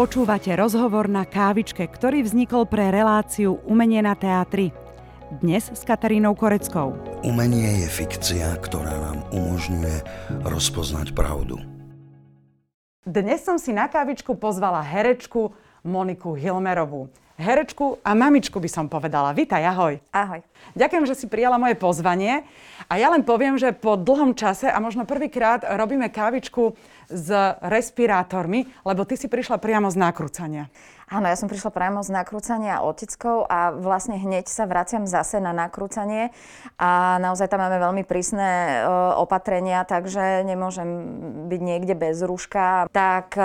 Počúvate rozhovor na kávičke, ktorý vznikol pre reláciu Umenie na teatri. Dnes s Katarínou Koreckou. Umenie je fikcia, ktorá nám umožňuje rozpoznať pravdu. Dnes som si na kávičku pozvala herečku Moniku Hilmerovú. Herečku a mamičku by som povedala. Vítaj, ahoj. Ahoj. Ďakujem, že si prijala moje pozvanie. A ja len poviem, že po dlhom čase a možno prvýkrát robíme kávičku s respirátormi, lebo ty si prišla priamo z nakrúcania. Áno, ja som prišla priamo z nakrúcania oteckou a vlastne hneď sa vraciam zase na nakrúcanie a naozaj tam máme veľmi prísne e, opatrenia, takže nemôžem byť niekde bez rúška. Tak e,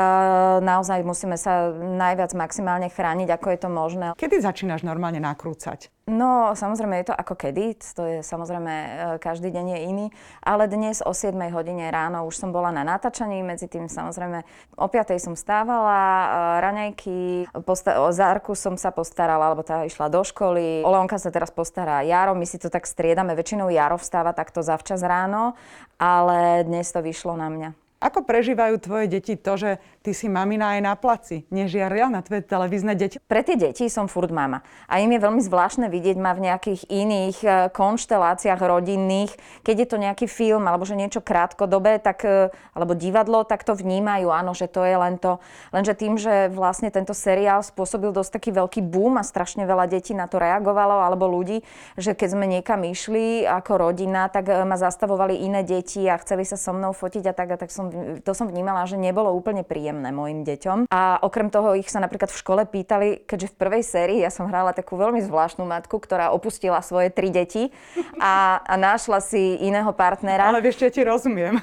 naozaj musíme sa najviac maximálne chrániť, ako je to možné. Kedy začínaš normálne nakrúcať? No, samozrejme je to ako kedy, to je samozrejme e, každý deň je iný, ale dnes o 7 hodine ráno už som bola na natáčaní, medzi tým samozrejme o 5 som stávala, raňajky, posta- o Zárku som sa postarala, alebo tá išla do školy, o Leonka sa teraz postará Jaro, my si to tak striedame, väčšinou Jaro vstáva takto zavčas ráno, ale dnes to vyšlo na mňa. Ako prežívajú tvoje deti to, že ty si mamina aj na placi? Nežiaria na tvoje televízne deti? Pre tie deti som furt mama. A im je veľmi zvláštne vidieť ma v nejakých iných e, konšteláciách rodinných. Keď je to nejaký film alebo že niečo krátkodobé, tak, e, alebo divadlo, tak to vnímajú, áno, že to je len to. Lenže tým, že vlastne tento seriál spôsobil dosť taký veľký boom a strašne veľa detí na to reagovalo, alebo ľudí, že keď sme niekam išli ako rodina, tak e, ma zastavovali iné deti a chceli sa so mnou fotiť a tak, a tak som to som vnímala, že nebolo úplne príjemné mojim deťom. A okrem toho ich sa napríklad v škole pýtali, keďže v prvej sérii ja som hrala takú veľmi zvláštnu matku, ktorá opustila svoje tri deti a, a našla si iného partnera. Ale vieš, ja ti rozumiem.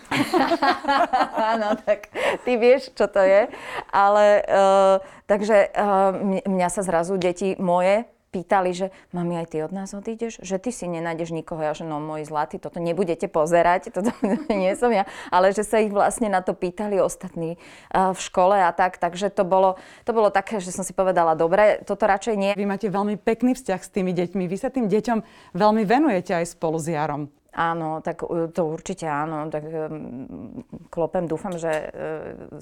Áno, tak ty vieš, čo to je. Ale uh, takže uh, mňa sa zrazu deti moje pýtali, že mami, aj ty od nás odídeš? Že ty si nenájdeš nikoho. Ja, že no, môj zlatý, toto nebudete pozerať, toto nie som ja. Ale že sa ich vlastne na to pýtali ostatní v škole a tak. Takže to bolo, to bolo také, že som si povedala, dobre, toto radšej nie. Vy máte veľmi pekný vzťah s tými deťmi. Vy sa tým deťom veľmi venujete aj spolu s Jarom. Áno, tak to určite áno. Tak klopem, dúfam, že e,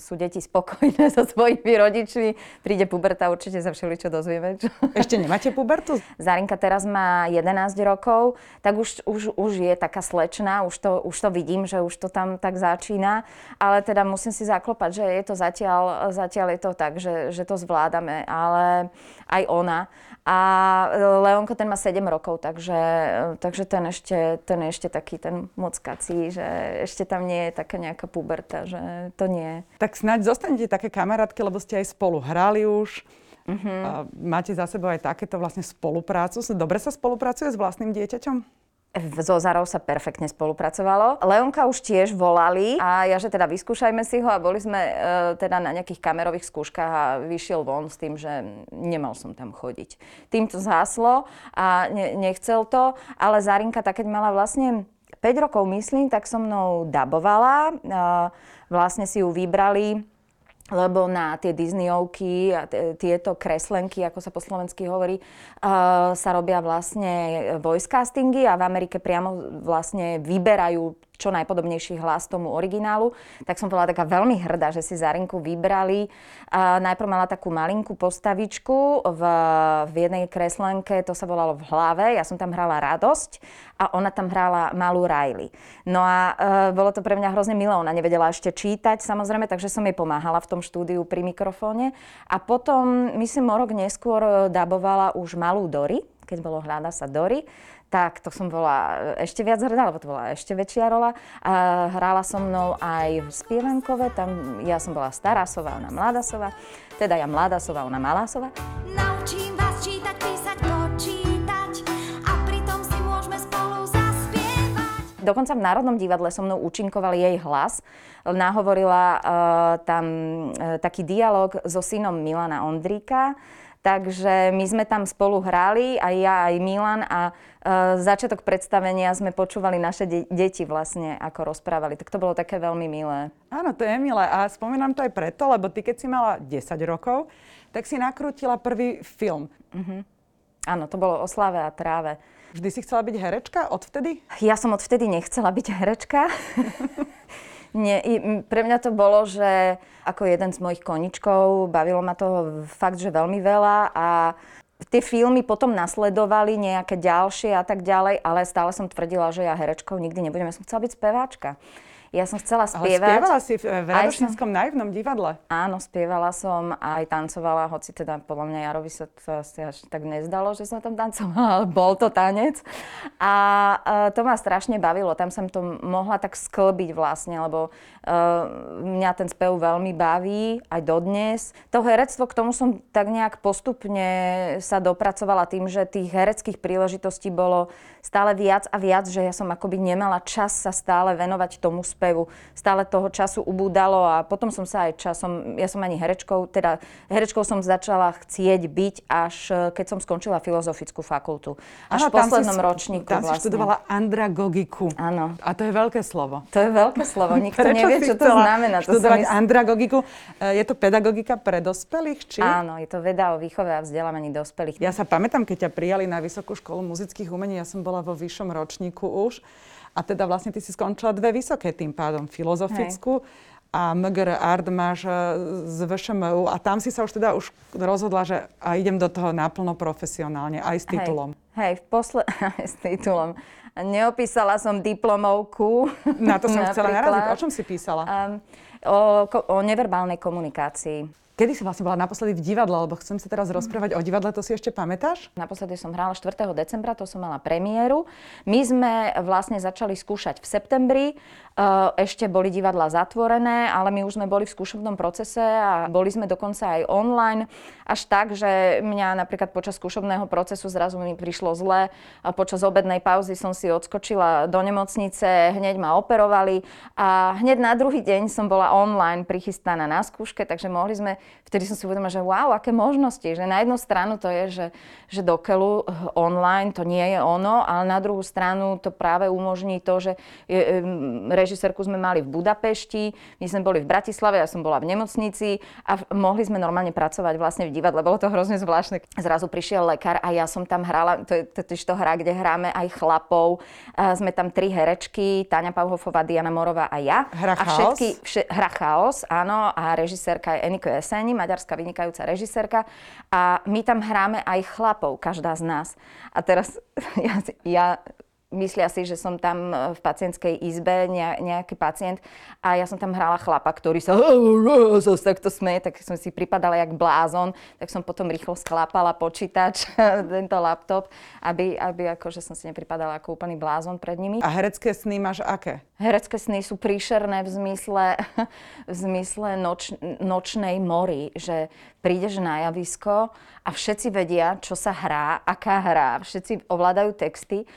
sú deti spokojné so svojimi rodičmi. Príde puberta, určite sa všeličo dozvieme. Čo? Ešte nemáte pubertu? Zarinka teraz má 11 rokov, tak už, už, už je taká slečná, už to, už to vidím, že už to tam tak začína. Ale teda musím si zaklopať, že je to zatiaľ, zatiaľ je to tak, že, že to zvládame. Ale aj ona. A Leonko ten má 7 rokov, takže, takže ten, ešte, ten ešte taký ten moc kací, že ešte tam nie je taká nejaká puberta, že to nie. Tak snáď zostanete také kamarátky, lebo ste aj spolu hrali už. Uh-huh. máte za sebou aj takéto vlastne spoluprácu. Dobre sa spolupracuje s vlastným dieťaťom? So Zarou sa perfektne spolupracovalo. Leonka už tiež volali a ja, že teda vyskúšajme si ho a boli sme e, teda na nejakých kamerových skúškach a vyšiel von s tým, že nemal som tam chodiť. Tým to záslo a ne, nechcel to, ale Zarinka tak keď mala vlastne 5 rokov, myslím, tak so mnou dabovala. E, vlastne si ju vybrali lebo na tie Disneyovky a t- tieto kreslenky, ako sa po slovensky hovorí, uh, sa robia vlastne voice castingy a v Amerike priamo vlastne vyberajú čo najpodobnejší hlas tomu originálu, tak som bola taká veľmi hrdá, že si Zarinku vybrali. A najprv mala takú malinkú postavičku v, v jednej kreslenke, to sa volalo v hlave, ja som tam hrala radosť a ona tam hrala malú Riley. No a e, bolo to pre mňa hrozne milé, ona nevedela ešte čítať samozrejme, takže som jej pomáhala v tom štúdiu pri mikrofóne. A potom, myslím, o rok neskôr dabovala už malú Dory, keď bolo Hľada sa Dory tak to som bola ešte viac hrdá, lebo to bola ešte väčšia rola. A hrála so mnou aj v Spievankove, tam ja som bola stará sova, ona mladá sova, teda ja mladá sova, ona malá sova. Naučím vás čítať, písať, počítať a pritom si môžeme spolu zaspievať. Dokonca v Národnom divadle so mnou účinkoval jej hlas. Nahovorila uh, tam uh, taký dialog so synom Milana Ondríka, Takže my sme tam spolu hrali, aj ja, aj Milan a uh, začiatok predstavenia sme počúvali naše de- deti vlastne, ako rozprávali. Tak to bolo také veľmi milé. Áno, to je milé a spomínam to aj preto, lebo ty keď si mala 10 rokov, tak si nakrútila prvý film. Uh-huh. Áno, to bolo o slave a tráve. Vždy si chcela byť herečka odvtedy? Ja som odvtedy nechcela byť herečka. Nie, pre mňa to bolo, že ako jeden z mojich koničkov, bavilo ma to fakt, že veľmi veľa a tie filmy potom nasledovali nejaké ďalšie a tak ďalej, ale stále som tvrdila, že ja herečkou nikdy nebudem. Ja som chcela byť speváčka. Ja som chcela spievať. Ale spievala si v, v Radošinskom som... naivnom divadle? Áno, spievala som a aj tancovala, hoci teda podľa mňa Jarovi sa to asi až tak nezdalo, že som tam tancovala, ale bol to tanec. A uh, to ma strašne bavilo, tam som to mohla tak sklbiť vlastne, lebo uh, mňa ten spev veľmi baví, aj dodnes. To herectvo, k tomu som tak nejak postupne sa dopracovala tým, že tých hereckých príležitostí bolo stále viac a viac, že ja som akoby nemala čas sa stále venovať tomu spevu spevu. Stále toho času ubúdalo a potom som sa aj časom, ja som ani herečkou, teda herečkou som začala chcieť byť až eh, keď som skončila filozofickú fakultu. Až v poslednom si, ročníku tam vlastne. si študovala andragogiku. Áno. A to je veľké slovo. To je veľké slovo, nikto nevie, čo to znamená. To mysl... andragogiku. Eh, je to pedagogika pre dospelých, či? Áno, je to veda o výchove a vzdelávaní dospelých. Ja sa pamätám, keď ťa prijali na Vysokú školu muzických umení, ja som bola vo vyššom ročníku už. A teda vlastne ty si skončila dve vysoké tým pádom, filozofickú Hej. a MGR Art máš e, z VŠMU a tam si sa už teda už rozhodla, že a idem do toho naplno profesionálne, aj s titulom. Hej, Hej v posle... s titulom. Neopísala som diplomovku. Na to som chcela naraziť. O čom si písala? Um, o, o neverbálnej komunikácii. Kedy si vlastne bola naposledy v divadle, lebo chcem sa teraz rozprávať o divadle, to si ešte pamätáš? Naposledy som hrála 4. decembra, to som mala premiéru. My sme vlastne začali skúšať v septembri, ešte boli divadla zatvorené, ale my už sme boli v skúšobnom procese a boli sme dokonca aj online. Až tak, že mňa napríklad počas skúšobného procesu zrazu mi prišlo zle. A počas obednej pauzy som si odskočila do nemocnice, hneď ma operovali a hneď na druhý deň som bola online prichystaná na skúške, takže mohli sme vtedy som si uvedomila, že wow, aké možnosti. Že na jednu stranu to je, že, že do keľu eh, online to nie je ono, ale na druhú stranu to práve umožní to, že je, režisérku sme mali v Budapešti, my sme boli v Bratislave, ja som bola v nemocnici a mohli sme normálne pracovať vlastne v divadle. Bolo to hrozne zvláštne. Zrazu prišiel lekár a ja som tam hrala, to je totiž to hra, kde hráme aj chlapov. A sme tam tri herečky, Táňa Pauhofová, Diana Morová a ja. Hra a všetky, vše, hra chaos, áno, a režisérka je Eniko Esen scény, maďarská vynikajúca režisérka a my tam hráme aj chlapov, každá z nás. A teraz ja, ja myslia si, že som tam e, v pacientskej izbe, nejaký pacient a ja som tam hrala chlapa, ktorý sa takto smeje, tak som si pripadala jak blázon, tak som potom rýchlo sklápala počítač, tento laptop, aby, aby akože som si nepripadala ako úplný blázon pred nimi. A herecké sny máš aké? Herecké sny sú príšerné v zmysle, v zmysle noč, nočnej mori, že prídeš na javisko a všetci vedia, čo sa hrá, aká hrá, všetci ovládajú texty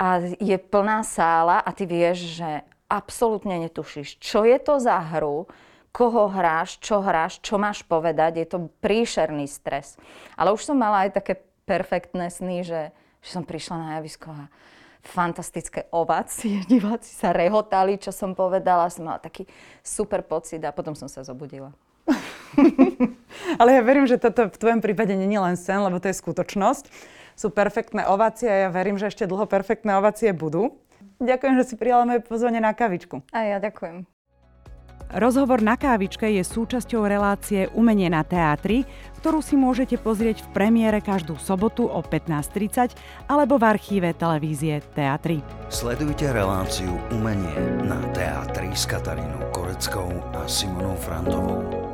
a je plná sála a ty vieš, že absolútne netušíš, čo je to za hru, koho hráš, čo hráš, čo máš povedať. Je to príšerný stres. Ale už som mala aj také perfektné sny, že, že som prišla na javisko a fantastické ovácie, diváci sa rehotali, čo som povedala. Som mala taký super pocit a potom som sa zobudila. Ale ja verím, že toto v tvojom prípade nie je len sen, lebo to je skutočnosť sú perfektné ovácie a ja verím, že ešte dlho perfektné ovácie budú. Ďakujem, že si prijala moje pozvanie na kavičku. A ja ďakujem. Rozhovor na kávičke je súčasťou relácie Umenie na teátri, ktorú si môžete pozrieť v premiére každú sobotu o 15.30 alebo v archíve televízie Teatry. Sledujte reláciu Umenie na teátri s Katarínou Koreckou a Simonou Frantovou.